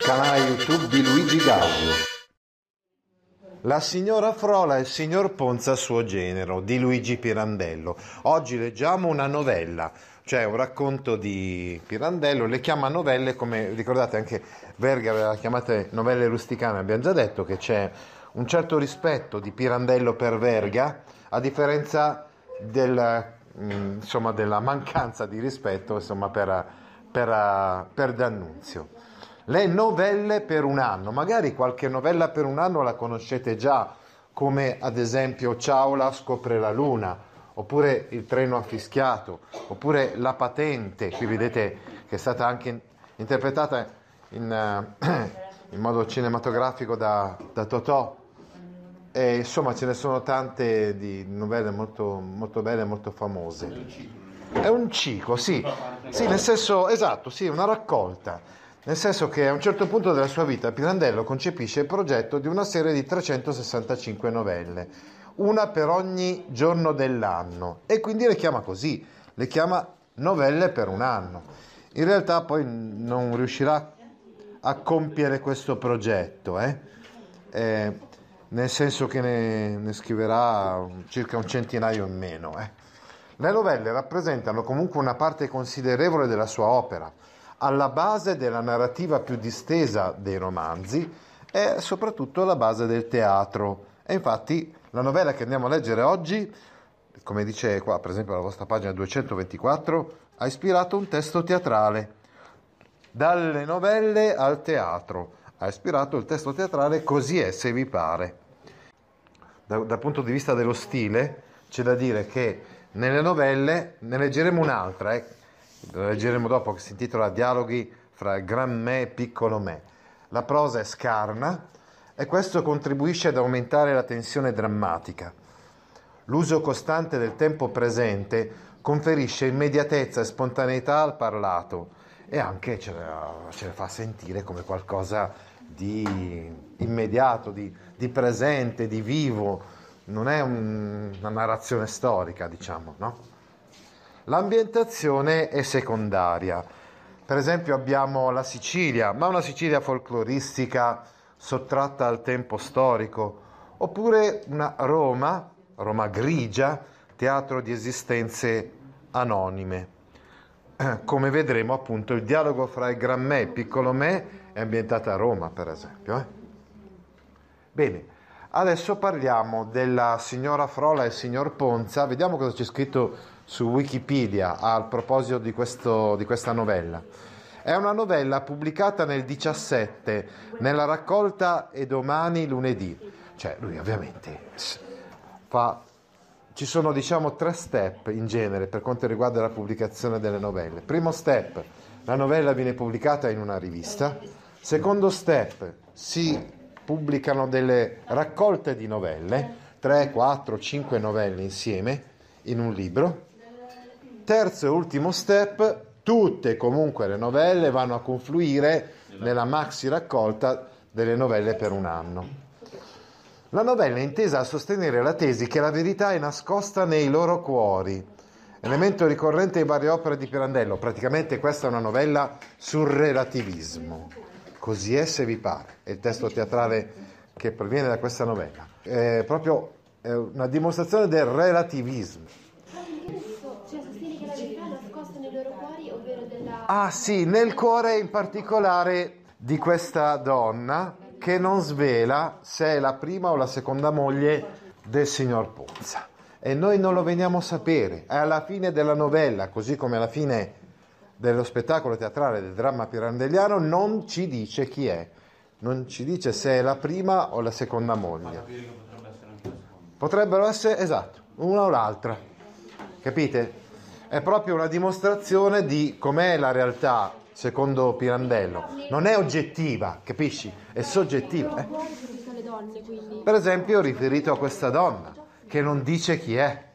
Canale YouTube di Luigi Gaudio. La signora Frola e il signor Ponza suo genero di Luigi Pirandello. Oggi leggiamo una novella, cioè un racconto di Pirandello. Le chiama novelle come ricordate anche Verga aveva chiamate novelle rusticane. Abbiamo già detto che c'è un certo rispetto di Pirandello per Verga, a differenza del, mm, insomma, della mancanza di rispetto insomma, per, per, per D'Annunzio. Le novelle per un anno, magari qualche novella per un anno la conoscete già, come ad esempio Ciaula scopre la luna, oppure Il treno affischiato, oppure La patente, qui vedete che è stata anche interpretata in, eh, in modo cinematografico da, da Totò. E, insomma ce ne sono tante di novelle molto, molto belle e molto famose. È un ciclo, sì, sì, nel senso, esatto, sì, una raccolta. Nel senso che a un certo punto della sua vita Pirandello concepisce il progetto di una serie di 365 novelle, una per ogni giorno dell'anno, e quindi le chiama così, le chiama novelle per un anno. In realtà poi non riuscirà a compiere questo progetto, eh? Eh, nel senso che ne, ne, scriverà circa un centinaio in meno. Eh? Le novelle rappresentano comunque una parte considerevole della sua opera alla base della narrativa più distesa dei romanzi è soprattutto la base del teatro. E infatti la novella che andiamo a leggere oggi, come dice qua per esempio la vostra pagina 224, ha ispirato un testo teatrale. Dalle novelle al teatro. Ha ispirato il testo teatrale Così è se vi pare. Da, dal punto di vista dello stile, c'è da dire che nelle novelle ne leggeremo un'altra, eh, lo leggeremo dopo, che si intitola Dialoghi fra Gran Me e Piccolo Me. La prosa è scarna e questo contribuisce ad aumentare la tensione drammatica. L'uso costante del tempo presente conferisce immediatezza e spontaneità al parlato e anche ce le, ce le fa sentire come qualcosa di immediato, di, di presente, di vivo. Non è un, una narrazione storica, diciamo, no? L'ambientazione è secondaria. Per esempio abbiamo la Sicilia, ma una Sicilia folcloristica sottratta al tempo storico, oppure una Roma, Roma grigia, teatro di esistenze anonime. Come vedremo appunto il dialogo fra il Gran Me e il Piccolo Me è ambientato a Roma, per esempio. Eh? Bene, adesso parliamo della signora Frola e il signor Ponza, vediamo cosa c'è scritto su Wikipedia al proposito di, questo, di questa novella. È una novella pubblicata nel 17 nella raccolta E domani lunedì. Cioè, lui ovviamente fa ci sono diciamo tre step in genere per quanto riguarda la pubblicazione delle novelle. Primo step, la novella viene pubblicata in una rivista. Secondo step, si pubblicano delle raccolte di novelle, 3, 4, 5 novelle insieme in un libro. Terzo e ultimo step, tutte comunque le novelle vanno a confluire nella maxi raccolta delle novelle per un anno. La novella è intesa a sostenere la tesi che la verità è nascosta nei loro cuori, elemento ricorrente in varie opere di Pirandello. Praticamente questa è una novella sul relativismo. Così è se vi pare, è il testo teatrale che proviene da questa novella. È proprio una dimostrazione del relativismo. Ah sì, nel cuore in particolare di questa donna che non svela se è la prima o la seconda moglie del signor Ponza. E noi non lo veniamo a sapere. È alla fine della novella, così come alla fine dello spettacolo teatrale del dramma pirandelliano, non ci dice chi è. Non ci dice se è la prima o la seconda moglie. Potrebbero essere, esatto, una o l'altra. Capite? È proprio una dimostrazione di com'è la realtà secondo Pirandello, non è oggettiva, capisci? È soggettiva. Eh? Per esempio riferito a questa donna, che non dice chi è.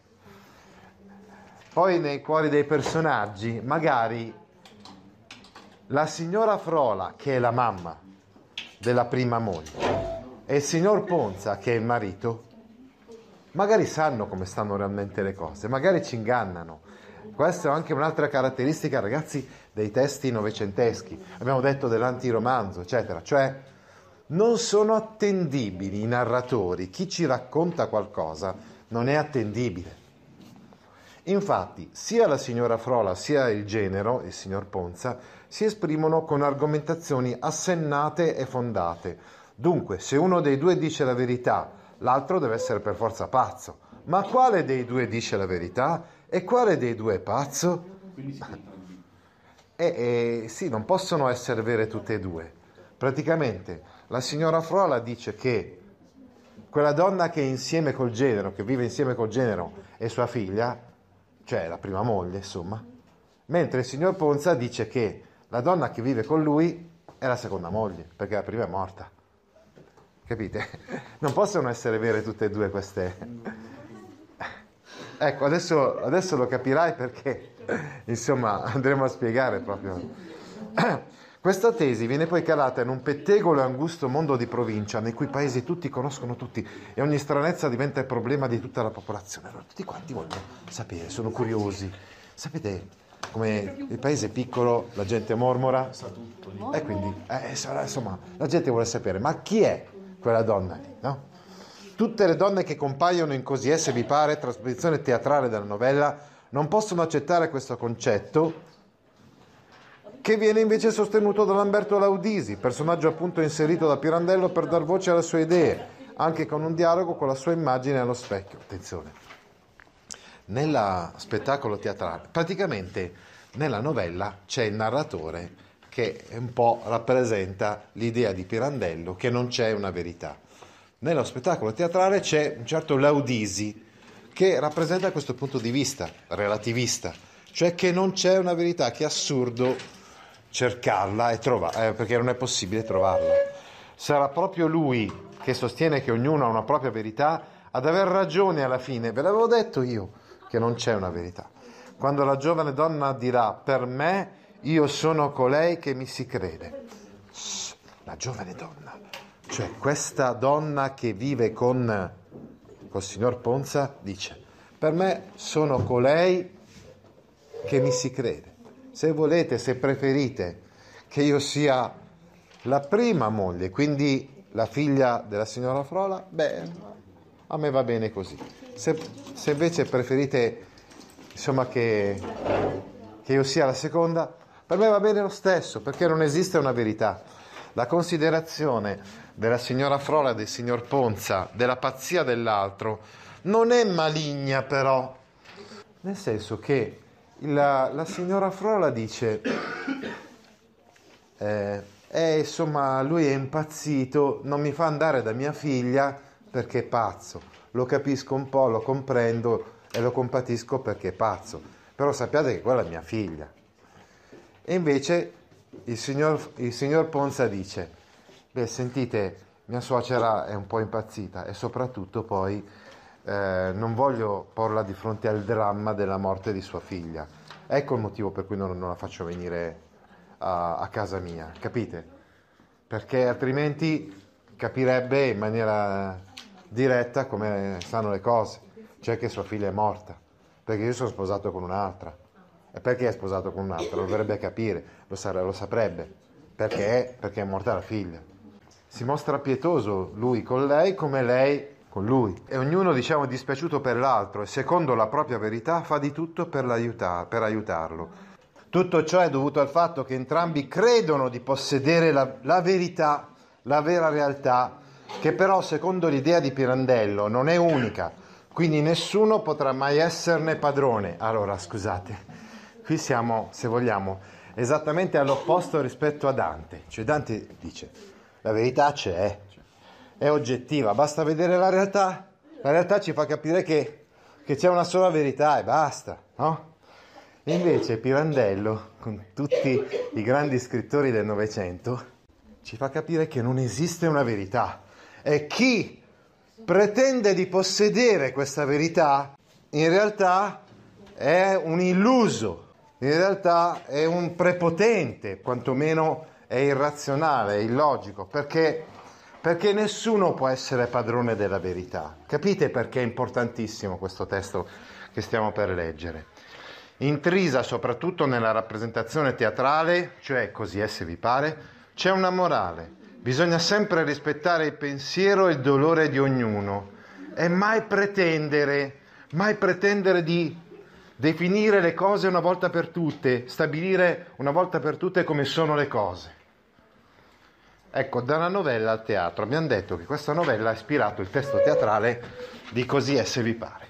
Poi nei cuori dei personaggi, magari la signora Frola, che è la mamma della prima moglie, e il signor Ponza, che è il marito, magari sanno come stanno realmente le cose, magari ci ingannano. Questa è anche un'altra caratteristica, ragazzi, dei testi novecenteschi. Abbiamo detto dell'antiromanzo, eccetera. Cioè, non sono attendibili i narratori. Chi ci racconta qualcosa non è attendibile. Infatti, sia la signora Frola sia il genero, il signor Ponza, si esprimono con argomentazioni assennate e fondate. Dunque, se uno dei due dice la verità, l'altro deve essere per forza pazzo. Ma quale dei due dice la verità e quale dei due è pazzo? E, e sì, non possono essere vere tutte e due. Praticamente la signora Frola dice che quella donna che è insieme col genero, che vive insieme col genero, è sua figlia, cioè la prima moglie, insomma, mentre il signor Ponza dice che la donna che vive con lui è la seconda moglie, perché la prima è morta. Capite? Non possono essere vere tutte e due queste. Ecco, adesso, adesso lo capirai perché, insomma, andremo a spiegare proprio. Questa tesi viene poi calata in un pettegolo e angusto mondo di provincia, nei cui paesi tutti conoscono tutti e ogni stranezza diventa il problema di tutta la popolazione. Allora, tutti quanti vogliono sapere, sono curiosi. Sapete come il paese è piccolo, la gente mormora e quindi, eh, insomma, la gente vuole sapere, ma chi è quella donna lì, no? Tutte le donne che compaiono in Così è, se vi pare, trasposizione teatrale della novella, non possono accettare questo concetto che viene invece sostenuto da Lamberto Laudisi, personaggio appunto inserito da Pirandello per dar voce alle sue idee, anche con un dialogo con la sua immagine allo specchio. Attenzione, nella spettacolo teatrale, praticamente nella novella c'è il narratore che un po' rappresenta l'idea di Pirandello che non c'è una verità nello spettacolo teatrale c'è un certo Laudisi che rappresenta questo punto di vista relativista, cioè che non c'è una verità, che è assurdo cercarla e trovarla, eh, perché non è possibile trovarla. Sarà proprio lui che sostiene che ognuno ha una propria verità ad aver ragione alla fine. Ve l'avevo detto io che non c'è una verità. Quando la giovane donna dirà per me io sono colei che mi si crede. La giovane donna cioè questa donna che vive con col signor Ponza dice, per me sono colei che mi si crede. Se volete, se preferite che io sia la prima moglie, quindi la figlia della signora Frola, beh, a me va bene così. Se, se invece preferite insomma, che, che io sia la seconda, per me va bene lo stesso, perché non esiste una verità. La considerazione della signora Frola e del signor Ponza, della pazzia dell'altro, non è maligna però, nel senso che la, la signora Frola dice, eh, eh, insomma lui è impazzito, non mi fa andare da mia figlia perché è pazzo, lo capisco un po', lo comprendo e lo compatisco perché è pazzo, però sappiate che quella è mia figlia. E invece il signor, il signor Ponza dice, Beh, sentite, mia suocera è un po' impazzita e soprattutto poi eh, non voglio porla di fronte al dramma della morte di sua figlia. Ecco il motivo per cui non, non la faccio venire a, a, casa mia, capite? Perché altrimenti capirebbe in maniera diretta come stanno le cose, cioè che sua figlia è morta, perché io sono sposato con un'altra. E perché è sposato con un'altra? Lo dovrebbe capire, lo, sa- lo saprebbe. Perché? Perché è morta la figlia si mostra pietoso lui con lei come lei con lui. E ognuno, diciamo, dispiaciuto per l'altro e secondo la propria verità fa di tutto per, per aiutarlo. Tutto ciò è dovuto al fatto che entrambi credono di possedere la, la verità, la vera realtà, che però secondo l'idea di Pirandello non è unica, quindi nessuno potrà mai esserne padrone. Allora, scusate, qui siamo, se vogliamo, esattamente all'opposto rispetto a Dante. Cioè Dante dice la verità c'è, è oggettiva, basta vedere la realtà. La realtà ci fa capire che, che c'è una sola verità e basta, no? Invece Pirandello, con tutti i grandi scrittori del Novecento, ci fa capire che non esiste una verità. E chi pretende di possedere questa verità, in realtà è un illuso, in realtà è un prepotente, quantomeno è irrazionale, è illogico, perché, perché nessuno può essere padrone della verità. Capite perché è importantissimo questo testo che stiamo per leggere? Intrisa soprattutto nella rappresentazione teatrale, cioè così è se vi pare, c'è una morale. Bisogna sempre rispettare il pensiero e il dolore di ognuno e mai pretendere, mai pretendere di definire le cose una volta per tutte, stabilire una volta per tutte come sono le cose. Ecco, dalla novella al teatro abbiamo detto che questa novella ha ispirato il testo teatrale di Così è se vi pare.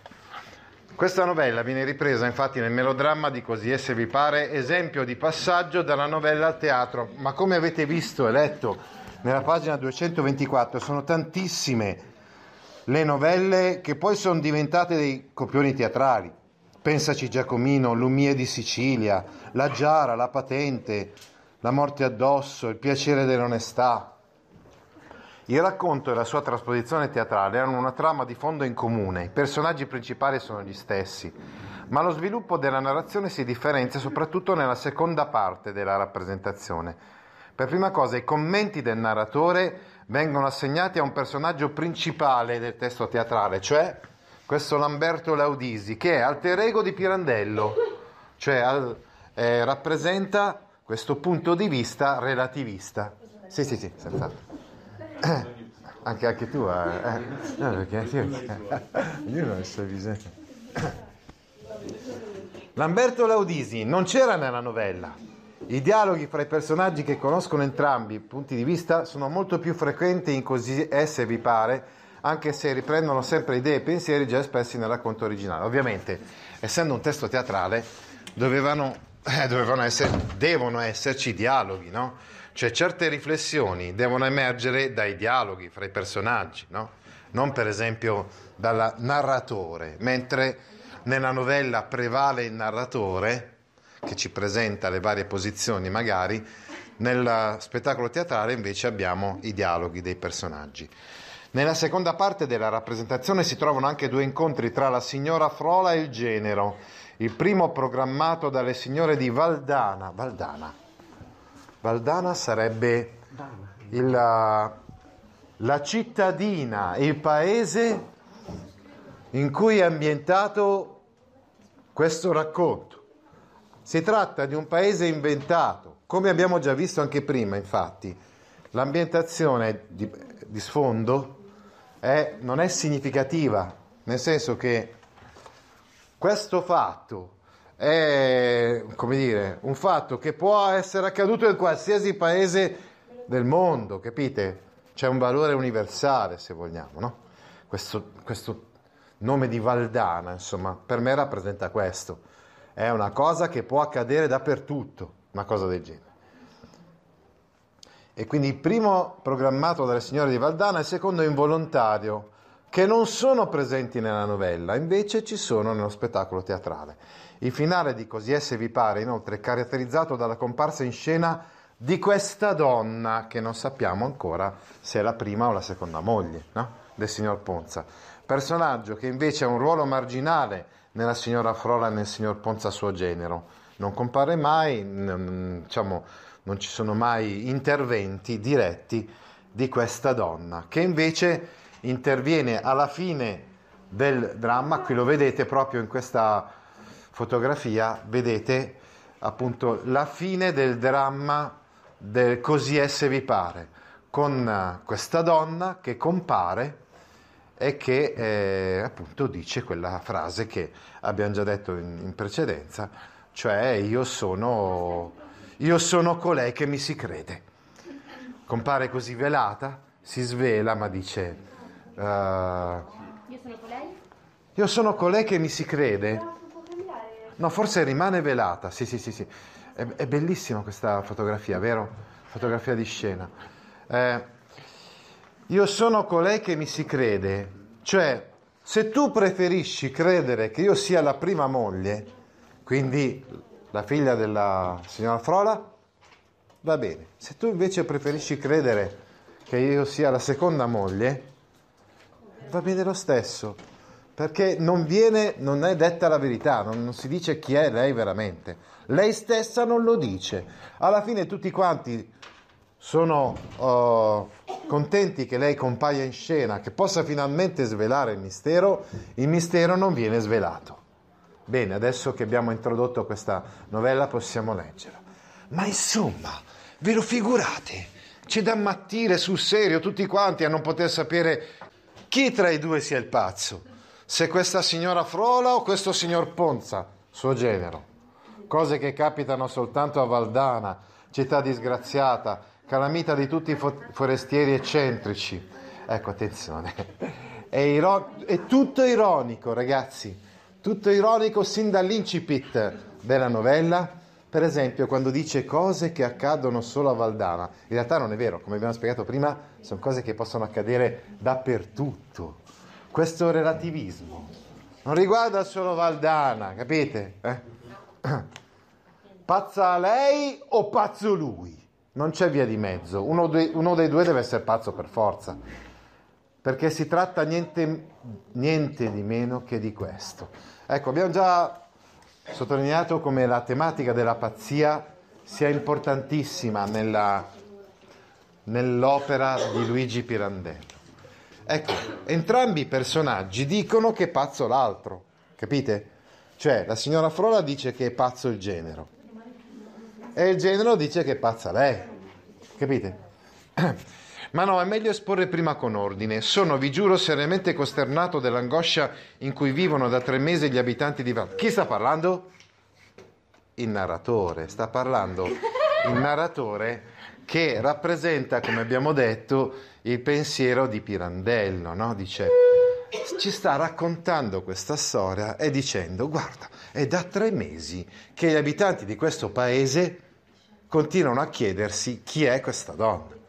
Questa novella viene ripresa infatti nel melodramma di Così è se vi pare, esempio di passaggio dalla novella al teatro, ma come avete visto e letto nella pagina 224 sono tantissime le novelle che poi sono diventate dei copioni teatrali. Pensaci Giacomino, Lumie di Sicilia, La Giara, La Patente, La Morte addosso, Il piacere dell'onestà. Il racconto e la sua trasposizione teatrale hanno una trama di fondo in comune, i personaggi principali sono gli stessi, ma lo sviluppo della narrazione si differenzia soprattutto nella seconda parte della rappresentazione. Per prima cosa, i commenti del narratore vengono assegnati a un personaggio principale del testo teatrale, cioè questo Lamberto Laudisi, che è alter ego di Pirandello, cioè eh, rappresenta questo punto di vista relativista. Sì, sì, sì, senz'altro. Anche, anche tu, eh, eh. no, perché io, io non so bisogno. Lamberto Laudisi non c'era nella novella. I dialoghi fra i personaggi che conoscono entrambi i punti di vista sono molto più frequenti in così è se vi pare anche se riprendono sempre idee e pensieri già espressi nel racconto originale. Ovviamente, essendo un testo teatrale, dovevano, eh, dovevano essere, devono esserci dialoghi, no? Cioè certe riflessioni devono emergere dai dialoghi fra i personaggi, no? Non per esempio dal narratore, mentre nella novella prevale il narratore che ci presenta le varie posizioni magari, nel spettacolo teatrale invece abbiamo i dialoghi dei personaggi. Nella seconda parte della rappresentazione si trovano anche due incontri tra la signora Frola e il genero. Il primo programmato dalle signore di Valdana. Valdana. Valdana sarebbe il, la cittadina, il paese in cui è ambientato questo racconto. Si tratta di un paese inventato, come abbiamo già visto anche prima, infatti. L'ambientazione di, di sfondo è, non è significativa, nel senso che questo fatto è, come dire, un fatto che può essere accaduto in qualsiasi paese del mondo, capite? C'è un valore universale, se vogliamo, no? Questo, questo nome di Valdana, insomma, per me rappresenta questo. È una cosa che può accadere dappertutto, una cosa del genere. E quindi il primo programmato dalle signore di Valdana, il secondo involontario, che non sono presenti nella novella, invece ci sono nello spettacolo teatrale. Il finale di Così esse vi pare, inoltre, è caratterizzato dalla comparsa in scena di questa donna, che non sappiamo ancora se è la prima o la seconda moglie no? del signor Ponza. Personaggio che invece ha un ruolo marginale nella signora Frola e nel signor Ponza suo genero. Non compare mai, diciamo, non ci sono mai interventi diretti di questa donna, che invece interviene alla fine del dramma, qui lo vedete proprio in questa fotografia, vedete appunto la fine del dramma del Così esse vi pare, con questa donna che compare e che eh, appunto dice quella frase che abbiamo già detto in, in precedenza, cioè io sono io sono colei che mi si crede. Compare così velata, si svela, ma dice... Uh, io sono colei? Io sono colei che mi si crede. No, forse rimane velata, sì, sì, sì, sì. È, è bellissima questa fotografia, vero? Fotografia di scena. Eh, io sono colei che mi si crede, cioè se tu preferisci credere che io sia la prima moglie, Quindi la figlia della signora Frola va bene. Se tu invece preferisci credere che io sia la seconda moglie, va bene lo stesso, perché non viene, non è detta la verità, non, non si dice chi è lei veramente. Lei stessa non lo dice. Alla fine tutti quanti sono uh, contenti che lei compaia in scena, che possa finalmente svelare il mistero, il mistero non viene svelato. Bene, adesso che abbiamo introdotto questa novella possiamo leggerla. Ma insomma, ve lo figurate? C'è da ammattire sul serio tutti quanti a non poter sapere chi tra i due sia il pazzo. Se questa signora Frola o questo signor Ponza, suo genero. Cose che capitano soltanto a Valdana, città disgraziata, calamita di tutti i forestieri eccentrici. Ecco, attenzione, è, iro- è tutto ironico, ragazzi, tutto ironico sin dall'incipit della novella. Per esempio, quando dice cose che accadono solo a Valdana, in realtà non è vero, come abbiamo spiegato prima, sono cose che possono accadere dappertutto. Questo relativismo non riguarda solo Valdana, capite? Eh? Pazza lei o pazzo lui? Non c'è via di mezzo, uno, de, uno dei due deve essere pazzo per forza, perché si tratta niente, niente di meno che di questo. Ecco, abbiamo già sottolineato come la tematica della pazzia sia importantissima nella, nell'opera di Luigi Pirandello. Ecco, entrambi i personaggi dicono che è pazzo l'altro, capite? Cioè, la signora Frola dice che è pazzo il genero e il genero dice che è pazza lei. Capite? Ma no, è meglio esporre prima con ordine. Sono, vi giuro, seriamente costernato dell'angoscia in cui vivono da tre mesi gli abitanti di Val. Chi sta parlando? Il narratore. Sta parlando il narratore che rappresenta, come abbiamo detto, il pensiero di Pirandello, no? Dice, ci sta raccontando questa storia e dicendo, guarda, è da tre mesi che gli abitanti di questo paese continuano a chiedersi chi è questa donna.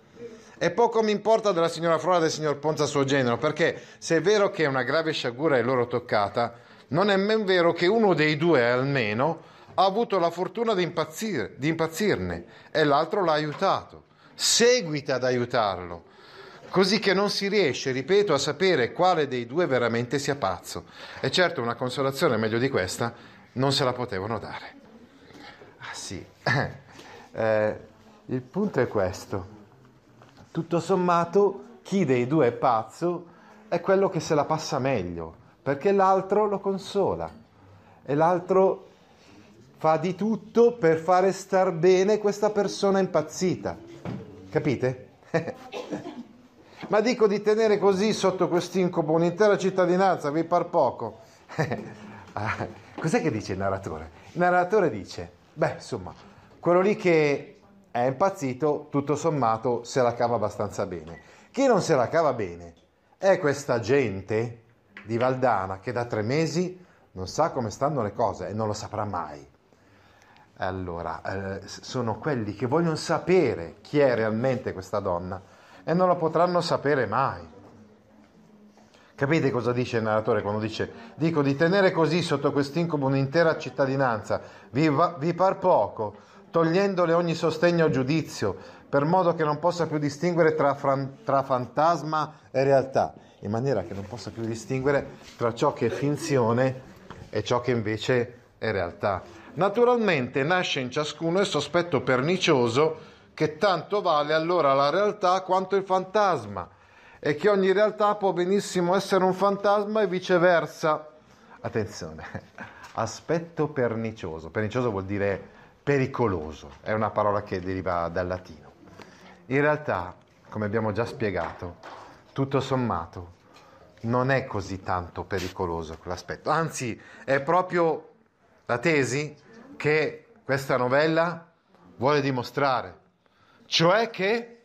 E poco mi importa della signora Flora e del signor Ponza suo genero, perché se è vero che una grave sciagura è loro toccata, non è men vero che uno dei due almeno ha avuto la fortuna di, impazzire, di impazzirne e l'altro l'ha aiutato. Seguita ad aiutarlo, così che non si riesce, ripeto, a sapere quale dei due veramente sia pazzo. E certo una consolazione meglio di questa non se la potevano dare. Ah sì. Eh, il punto è questo. Tutto sommato, chi dei due è pazzo è quello che se la passa meglio, perché l'altro lo consola e l'altro fa di tutto per fare star bene questa persona impazzita. Capite? Ma dico di tenere così sotto quest'incubo un'intera cittadinanza, vi par poco. Ah, cos'è che dice il narratore? Il narratore dice, beh, insomma, quello lì che è impazzito, tutto sommato, se la cava abbastanza bene. Chi non se la cava bene è questa gente di Valdana che da tre mesi non sa come stanno le cose e non lo saprà mai. Allora, eh, sono quelli che vogliono sapere chi è realmente questa donna e non lo potranno sapere mai. Capite cosa dice il narratore quando dice dico di tenere così sotto quest'incubo un'intera cittadinanza, vi, va, vi par poco, togliendole ogni sostegno o giudizio, per modo che non possa più distinguere tra, fran- tra fantasma e realtà, in maniera che non possa più distinguere tra ciò che è finzione e ciò che invece è realtà. Naturalmente nasce in ciascuno il sospetto pernicioso che tanto vale allora la realtà quanto il fantasma e che ogni realtà può benissimo essere un fantasma e viceversa. Attenzione, aspetto pernicioso. Pernicioso vuol dire pericoloso, è una parola che deriva dal latino. In realtà, come abbiamo già spiegato, tutto sommato non è così tanto pericoloso quell'aspetto, anzi è proprio la tesi che questa novella vuole dimostrare, cioè che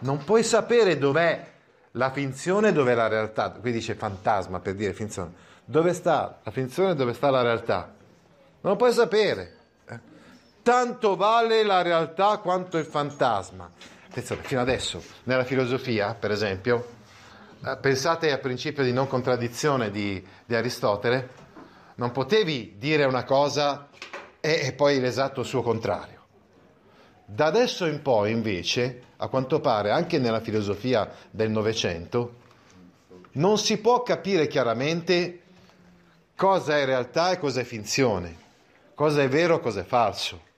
non puoi sapere dov'è la finzione e dov'è la realtà. Qui dice fantasma per dire finzione. Dove sta la finzione e dove sta la realtà? Non lo puoi sapere tanto vale la realtà quanto il fantasma. Attenzione, fino adesso, nella filosofia, per esempio, eh, pensate al principio di non contraddizione di, di Aristotele, non potevi dire una cosa e, e poi l'esatto suo contrario. Da adesso in poi, invece, a quanto pare, anche nella filosofia del Novecento, non si può capire chiaramente cosa è realtà e cosa è finzione, cosa è vero e cosa è falso.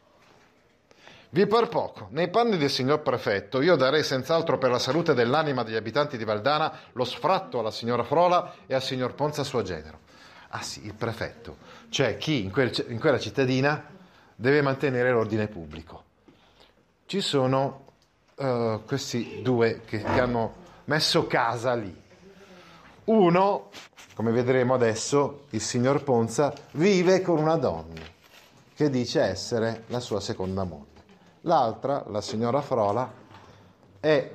Vi par poco, nei panni del signor prefetto, io darei senz'altro per la salute dell'anima degli abitanti di Valdana lo sfratto alla signora Frola e al signor Ponza suo genero. Ah sì, il prefetto, cioè chi in, quel, in quella cittadina deve mantenere l'ordine pubblico. Ci sono uh, questi due che, che hanno messo casa lì. Uno, come vedremo adesso, il signor Ponza, vive con una donna che dice essere la sua seconda moglie. L'altra, la signora Frola, è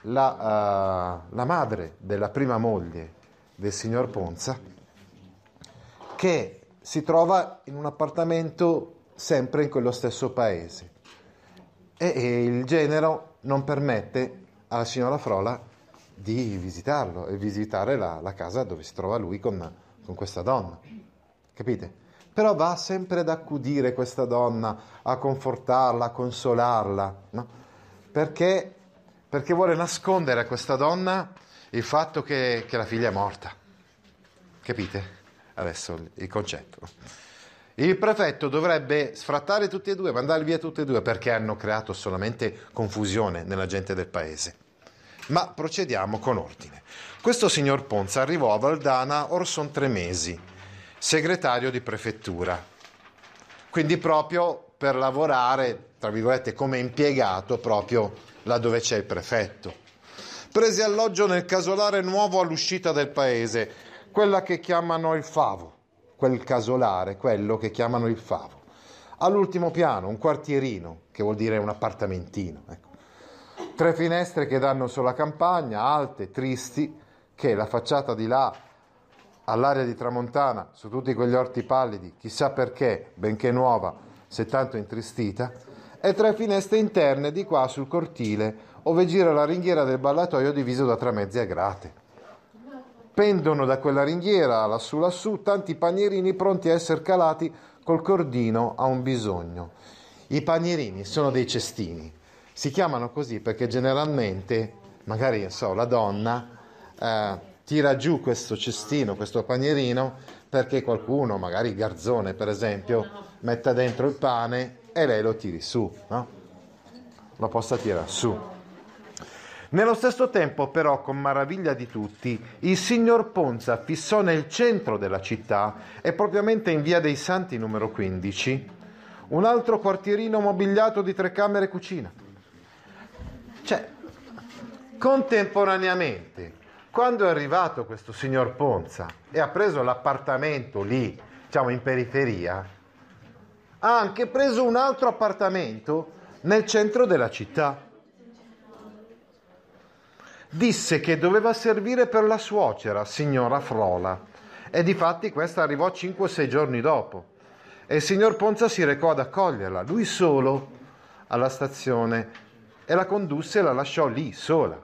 la, uh, la madre della prima moglie del signor Ponza, che si trova in un appartamento sempre in quello stesso paese e, e il genero non permette alla signora Frola di visitarlo e visitare la, la casa dove si trova lui con, con questa donna. Capite? Però va sempre ad accudire questa donna, a confortarla, a consolarla, no? perché, perché vuole nascondere a questa donna il fatto che, che la figlia è morta. Capite? Adesso il concetto. Il prefetto dovrebbe sfrattare tutti e due, mandarli via tutti e due perché hanno creato solamente confusione nella gente del paese. Ma procediamo con ordine. Questo signor Ponza arrivò a Valdana or son tre mesi, segretario di prefettura, quindi proprio per lavorare, tra virgolette, come impiegato proprio là dove c'è il prefetto. Prese alloggio nel casolare nuovo all'uscita del paese, quella che chiamano il Favo quel casolare, quello che chiamano il favo. All'ultimo piano un quartierino, che vuol dire un appartamentino. Ecco. Tre finestre che danno sulla campagna, alte, tristi, che la facciata di là all'aria di tramontana, su tutti quegli orti pallidi, chissà perché, benché nuova, se tanto intristita, e tre finestre interne di qua sul cortile, ove gira la ringhiera del ballatoio diviso da tre mezze a grate. Pendono da quella ringhiera lassù lassù tanti panierini pronti a essere calati col cordino a un bisogno. I panierini sono dei cestini. Si chiamano così perché generalmente, magari so, la donna eh, tira giù questo cestino, questo panierino, perché qualcuno, magari garzone per esempio, metta dentro il pane e lei lo tiri su, no? Lo possa tirare su. Nello stesso tempo, però, con maraviglia di tutti, il signor Ponza fissò nel centro della città e propriamente in via dei Santi numero 15 un altro quartierino mobiliato di tre camere e cucina. Cioè, contemporaneamente, quando è arrivato questo signor Ponza e ha preso l'appartamento lì, diciamo in periferia, ha anche preso un altro appartamento nel centro della città disse che doveva servire per la suocera, signora Frola, e difatti questa arrivò 5 o 6 giorni dopo. E il signor Ponza si recò ad accoglierla, lui solo, alla stazione, e la condusse e la lasciò lì, sola.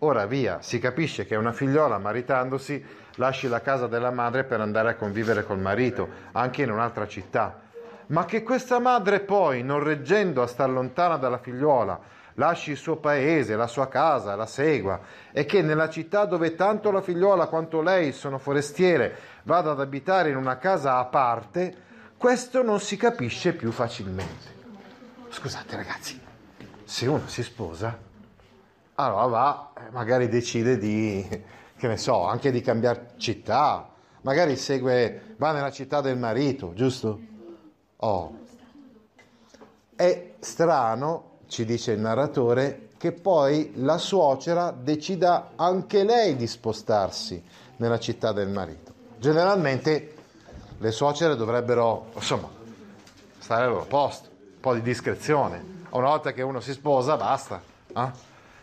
Ora via, si capisce che una figliola maritandosi lasci la casa della madre per andare a convivere col marito, anche in un'altra città. Ma che questa madre poi, non reggendo a star lontana dalla figliuola, lasci il suo paese, la sua casa, la segua e che nella città dove tanto la figliuola quanto lei sono forestiere vada ad abitare in una casa a parte, questo non si capisce più facilmente. Scusate ragazzi, se uno si sposa, allora va, eh, magari decide di, che ne so, anche di cambiare città, magari segue, va nella città del marito, giusto? Oh. È strano ci dice il narratore, che poi la suocera decida anche lei di spostarsi nella città del marito. Generalmente le suocere dovrebbero, insomma, stare al loro posto, un po' di discrezione. Una volta che uno si sposa, basta. Eh?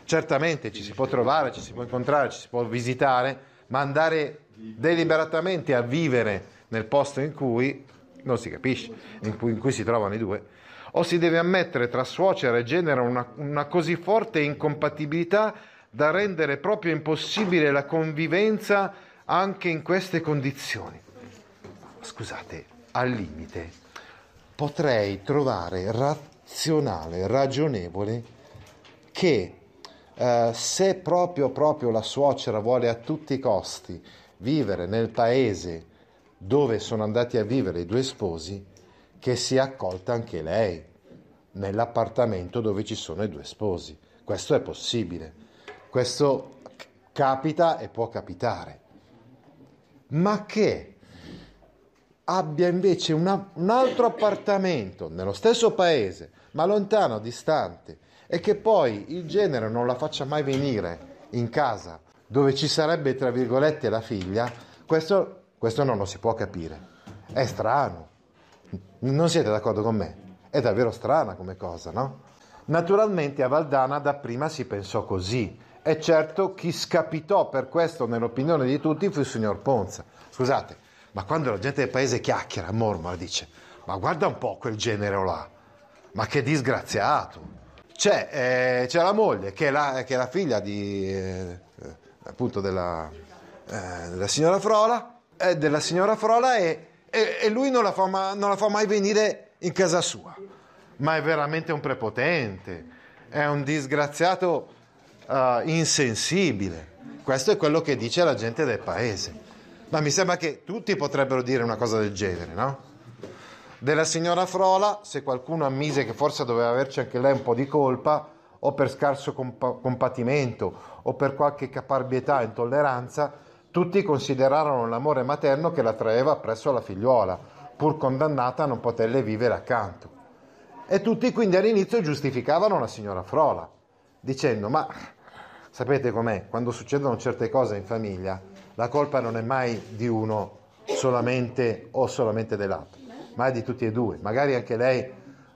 Certamente ci si può trovare, ci si può incontrare, ci si può visitare, ma andare deliberatamente a vivere nel posto in cui non si capisce, in cui, in cui si trovano i due, o si deve ammettere tra suocera e genero una, una così forte incompatibilità da rendere proprio impossibile la convivenza anche in queste condizioni. scusate, al limite potrei trovare razionale, ragionevole che eh, se proprio, proprio la suocera vuole a tutti i costi vivere nel paese dove sono andati a vivere i due sposi, che sia accolta anche lei nell'appartamento dove ci sono i due sposi. Questo è possibile, questo capita e può capitare. Ma che abbia invece una, un altro appartamento nello stesso paese, ma lontano, distante, e che poi il genere non la faccia mai venire in casa dove ci sarebbe, tra virgolette, la figlia, questo, questo non lo si può capire. È strano. Non siete d'accordo con me? È davvero strana come cosa, no? Naturalmente a Valdana dapprima si pensò così. E certo chi scapitò per questo nell'opinione di tutti fu il signor Ponza. Scusate, ma quando la gente del paese chiacchiera, mormora, dice, ma guarda un po' quel genere là, ma che disgraziato. C'è, eh, c'è la moglie che è la, che è la figlia di, eh, appunto della, eh, della, signora Frola, della signora Frola e, e, e lui non la, fa, non la fa mai venire in casa sua. Ma è veramente un prepotente, è un disgraziato uh, insensibile. Questo è quello che dice la gente del paese. Ma mi sembra che tutti potrebbero dire una cosa del genere, no? Della signora Frola, se qualcuno ammise che forse doveva averci anche lei un po' di colpa, o per scarso comp- compatimento, o per qualche caparbietà e intolleranza, tutti considerarono l'amore materno che la traeva presso la figliuola, pur condannata a non poterle vivere accanto. E tutti quindi all'inizio giustificavano la signora Frola, dicendo ma sapete com'è, quando succedono certe cose in famiglia, la colpa non è mai di uno solamente o solamente dell'altro, ma è di tutti e due. Magari anche lei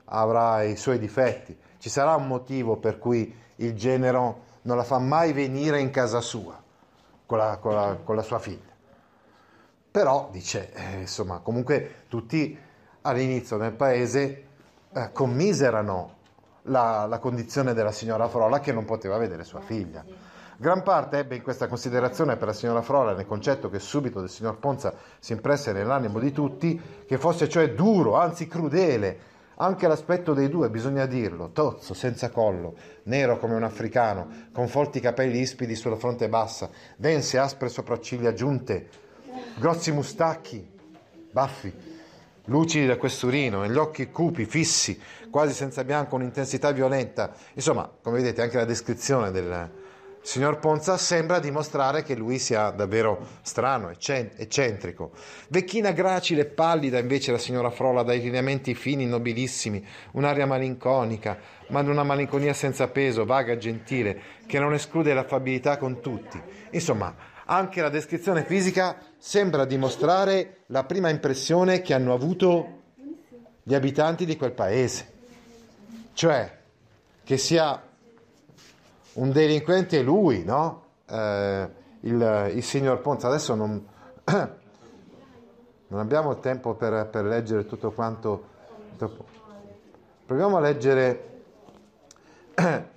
avrà i suoi difetti, ci sarà un motivo per cui il genero non la fa mai venire in casa sua con la, con la, con la sua figlia. Però dice, eh, insomma, comunque tutti all'inizio nel paese eh, commiserano la, la, condizione della signora Frola che non poteva vedere sua figlia. Gran parte ebbe in questa considerazione per la signora Frola nel concetto che subito del signor Ponza si impresse nell'animo di tutti, che fosse cioè duro, anzi crudele, anche l'aspetto dei due, bisogna dirlo, tozzo, senza collo, nero come un africano, con folti capelli ispidi sulla fronte bassa, dense, aspre sopracciglia giunte, grossi mustacchi, baffi, lucidi da questurino, e gli occhi cupi, fissi, quasi senza bianco, un'intensità violenta. Insomma, come vedete, anche la descrizione del, signor Ponza sembra dimostrare che lui sia davvero strano, eccentrico. Vecchina gracile e pallida invece la signora Frola dai lineamenti fini, nobilissimi, un'aria malinconica, ma di una malinconia senza peso, vaga e gentile, che non esclude l'affabilità con tutti. Insomma, anche la descrizione fisica sembra dimostrare la prima impressione che hanno avuto gli abitanti di quel paese, cioè che sia un delinquente è lui, no? Eh, il, il, signor Ponza. Adesso non, non abbiamo tempo per, per, leggere tutto quanto. Proviamo a leggere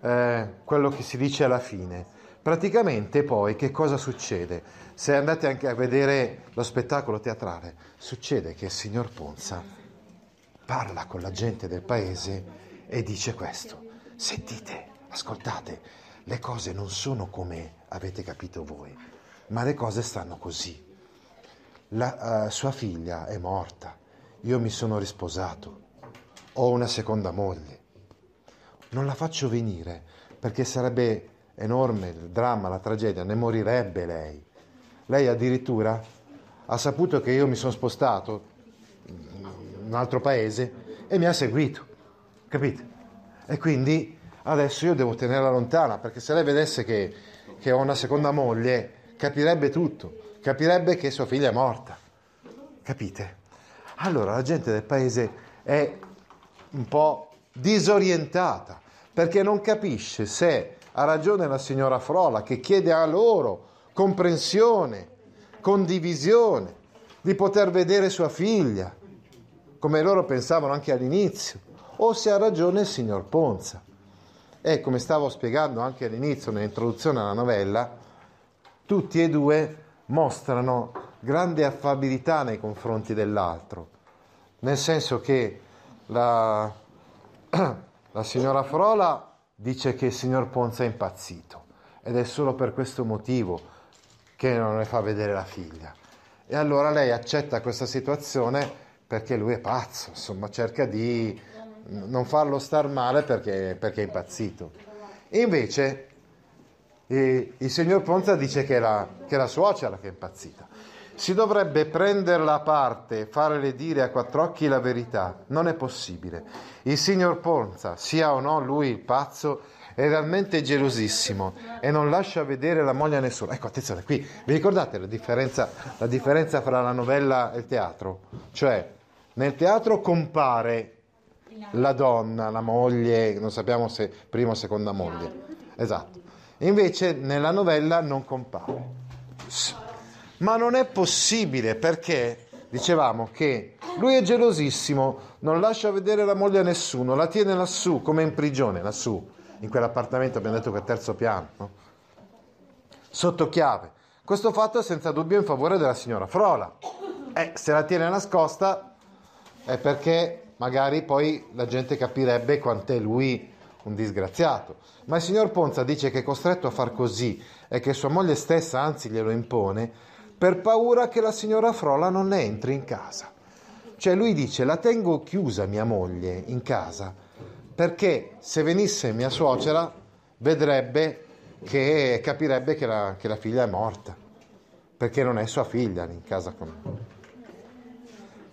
eh, quello che si dice alla fine. Praticamente poi che cosa succede? Se andate anche a vedere lo spettacolo teatrale, succede che il signor Ponza parla con la gente del paese e dice questo. Sentite, Ascoltate, le cose non sono come avete capito voi, ma le cose stanno così. La uh, sua figlia è morta, io mi sono risposato, ho una seconda moglie. Non la faccio venire perché sarebbe enorme il dramma, la tragedia, ne morirebbe lei. Lei addirittura ha saputo che io mi sono spostato in un altro paese e mi ha seguito, capite? E quindi adesso io devo tenerla lontana, perché se lei vedesse che, che ho una seconda moglie, capirebbe tutto, capirebbe che sua figlia è morta. Capite? Allora la gente del paese è un po' disorientata, perché non capisce se ha ragione la signora Frola che chiede a loro comprensione, condivisione, di poter vedere sua figlia, come loro pensavano anche all'inizio, o se ha ragione il signor Ponza. E come stavo spiegando anche all'inizio, nell'introduzione alla novella, tutti e due mostrano grande affabilità nei confronti dell'altro, nel senso che la, la signora Frola dice che il signor Ponza è impazzito ed è solo per questo motivo che non le fa vedere la figlia. E allora lei accetta questa situazione perché lui è pazzo, insomma cerca di non farlo star male perché, perché è impazzito. E invece eh, il signor Ponza dice che è, la, che è la suocera che è impazzita. Si dovrebbe prenderla a parte, farle dire a quattro occhi la verità. Non è possibile. Il signor Ponza, sia o no lui il pazzo, è realmente gelosissimo e non lascia vedere la moglie a nessuno. Ecco, attenzione, qui vi ricordate la differenza, la differenza fra la novella e il teatro? Cioè, nel teatro compare la donna, la moglie, non sappiamo se prima o seconda moglie. Esatto. Invece nella novella non compare. Ma non è possibile perché dicevamo che lui è gelosissimo, non lascia vedere la moglie a nessuno, la tiene lassù, come in prigione, lassù, in quell'appartamento, abbiamo detto che è terzo piano, no? sotto chiave. Questo fatto è senza dubbio in favore della signora Frola. Eh, se la tiene nascosta è perché magari poi la gente capirebbe quant'è lui un disgraziato. Ma il signor Ponza dice che è costretto a far così e che sua moglie stessa anzi glielo impone per paura che la signora Frola non ne entri in casa. Cioè lui dice la tengo chiusa mia moglie in casa perché se venisse mia suocera vedrebbe che capirebbe che la, che la figlia è morta perché non è sua figlia in casa con me.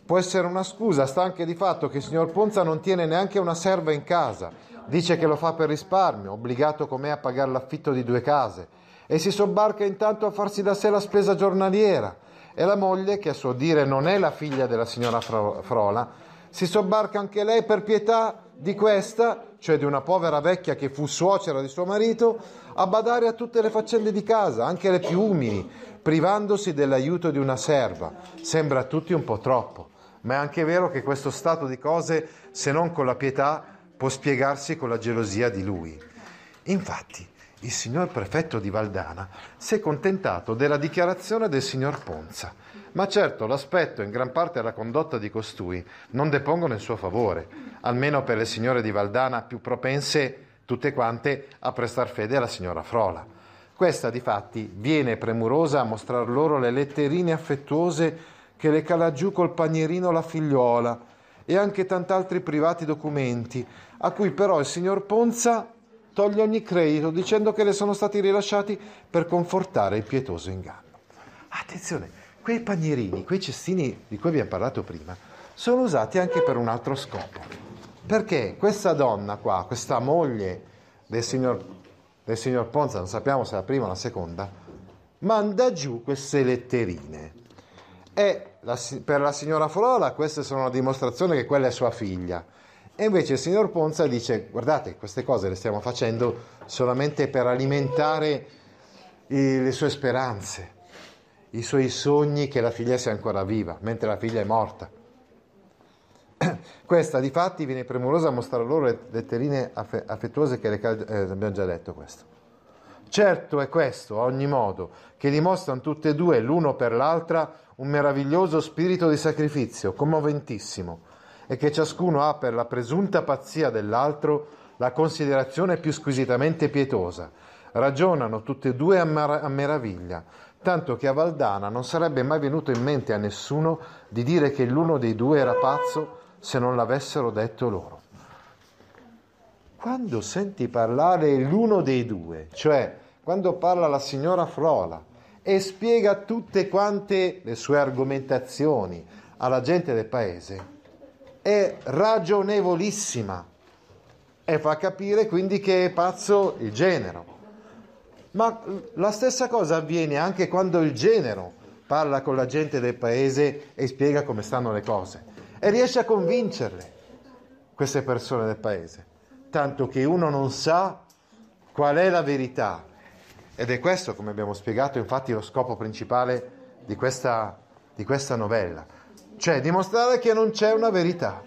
Può essere una scusa, sta anche di fatto che il signor Ponza non tiene neanche una serva in casa, dice che lo fa per risparmio, obbligato com'è a pagare l'affitto di due case e si sobbarca intanto a farsi da sé la spesa giornaliera. E la moglie, che a suo dire non è la figlia della signora Frola, si sobbarca anche lei per pietà di questa, cioè di una povera vecchia che fu suocera di suo marito, a badare a tutte le faccende di casa, anche le più umili, privandosi dell'aiuto di una serva. Sembra a tutti un po' troppo, ma è anche vero che questo stato di cose, se non con la pietà, può spiegarsi con la gelosia di lui. Infatti, il signor prefetto di Valdana si è contentato della dichiarazione del signor Ponza, ma certo l'aspetto e in gran parte la condotta di costui non depongono in suo favore, almeno per le signore di Valdana più propense tutte quante a prestar fede alla signora Frola. Questa, difatti, viene premurosa a mostrar loro le letterine affettuose che le cala giù col panierino la figliuola e anche tant'altri privati documenti, a cui però il signor Ponza toglie ogni credito dicendo che le sono stati rilasciati per confortare il pietoso inganno. Attenzione, quei pagnerini, quei cestini di cui abbiamo parlato prima, sono usati anche per un altro scopo. Perché questa donna qua, questa moglie del signor, del signor Ponza, non sappiamo se è la prima o la seconda, manda giù queste letterine. E la, per la signora Frola queste sono una dimostrazione che quella è sua figlia e invece il signor Ponza dice, guardate, queste cose le stiamo facendo solamente per alimentare i, le sue speranze, i suoi sogni che la figlia sia ancora viva, mentre la figlia è morta. Questa di fatti viene premurosa a mostrare loro le letterine affettuose che le, eh, abbiamo già detto questo. Certo è questo, a ogni modo, che dimostrano tutte e due, l'uno per l'altra, un meraviglioso spirito di sacrificio, commoventissimo, e che ciascuno ha per la presunta pazzia dell'altro la considerazione più squisitamente pietosa. Ragionano tutte e due a, mar- a meraviglia, tanto che a Valdana non sarebbe mai venuto in mente a nessuno di dire che l'uno dei due era pazzo se non l'avessero detto loro. Quando senti parlare l'uno dei due, cioè quando parla la signora Frola e spiega tutte quante le sue argomentazioni alla gente del paese, è ragionevolissima e fa capire quindi che è pazzo il genero. Ma la stessa cosa avviene anche quando il genero parla con la gente del paese e spiega come stanno le cose e riesce a convincerle queste persone del paese, tanto che uno non sa qual è la verità. Ed è questo, come abbiamo spiegato, infatti lo scopo principale di questa, di questa novella cioè dimostrare che non c'è una verità.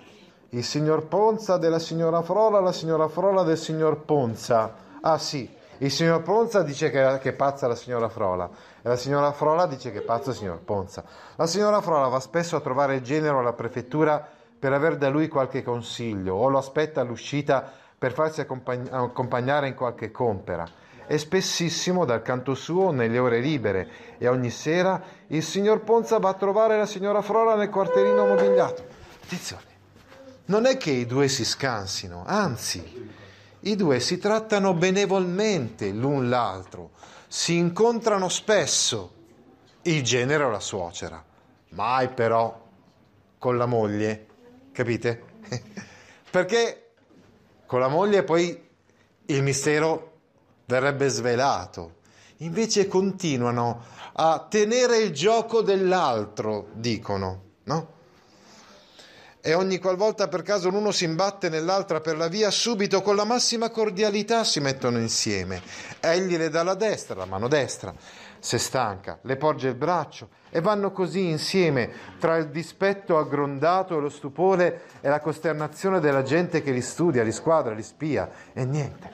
Il signor Ponza della signora Frola, la signora Frola del signor Ponza. Ah sì, Il signor Ponza dice che, che è pazza la signora Frola e la signora Frola dice che è pazzo il signor Ponza. La signora Frola va spesso a trovare il genero alla prefettura per aver da lui qualche consiglio o lo aspetta all'uscita per farsi accompagnare in qualche compera e spessissimo dal canto suo nelle ore libere e ogni sera il signor Ponza va a trovare la signora Frola nel quartierino mobiliato. Attenzione, non è che i due si scansino, anzi, i due si trattano benevolmente l'un l'altro, si incontrano spesso, il genere o la suocera, mai però con la moglie, capite? Perché con la moglie poi il mistero verrebbe svelato. Invece continuano a tenere il gioco dell'altro, dicono, no? E ogni qualvolta per caso l'uno si imbatte nell'altra per la via, subito con la massima cordialità si mettono insieme. Egli le dà la destra, la mano destra, se stanca, le porge il braccio e vanno così insieme tra il dispetto aggrondato e lo stupore e la costernazione della gente che li studia, li squadra, li spia e niente.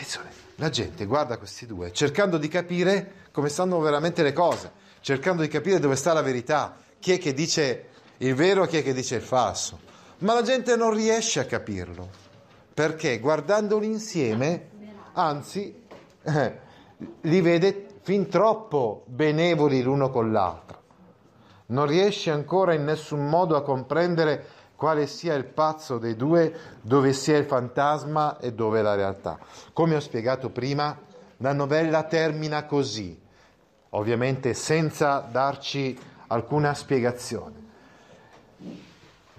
Attenzione, la gente guarda questi due cercando di capire come stanno veramente le cose, cercando di capire dove sta la verità, chi è che dice il vero e chi è che dice il falso. Ma la gente non riesce a capirlo, perché guardandoli insieme, anzi, eh, li vede fin troppo benevoli l'uno con l'altro. Non riesce ancora in nessun modo a comprendere quale sia il pazzo dei due, dove sia il fantasma e dove la realtà. Come ho spiegato prima, la novella termina così, ovviamente senza darci alcuna spiegazione.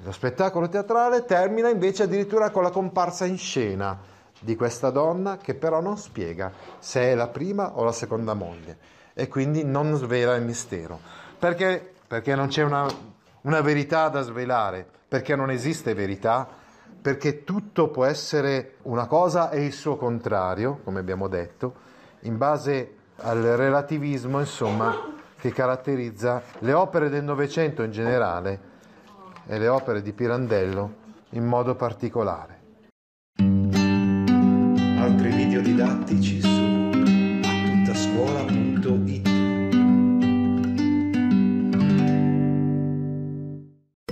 Lo spettacolo teatrale termina invece addirittura con la comparsa in scena di questa donna che però non spiega se è la prima o la seconda moglie e quindi non svela il mistero. Perché? Perché non c'è una, una verità da svelare, perché non esiste verità, perché tutto può essere una cosa e il suo contrario, come abbiamo detto, in base al relativismo, insomma, che caratterizza le opere del Novecento in generale e le opere di Pirandello in modo particolare. Altri video didattici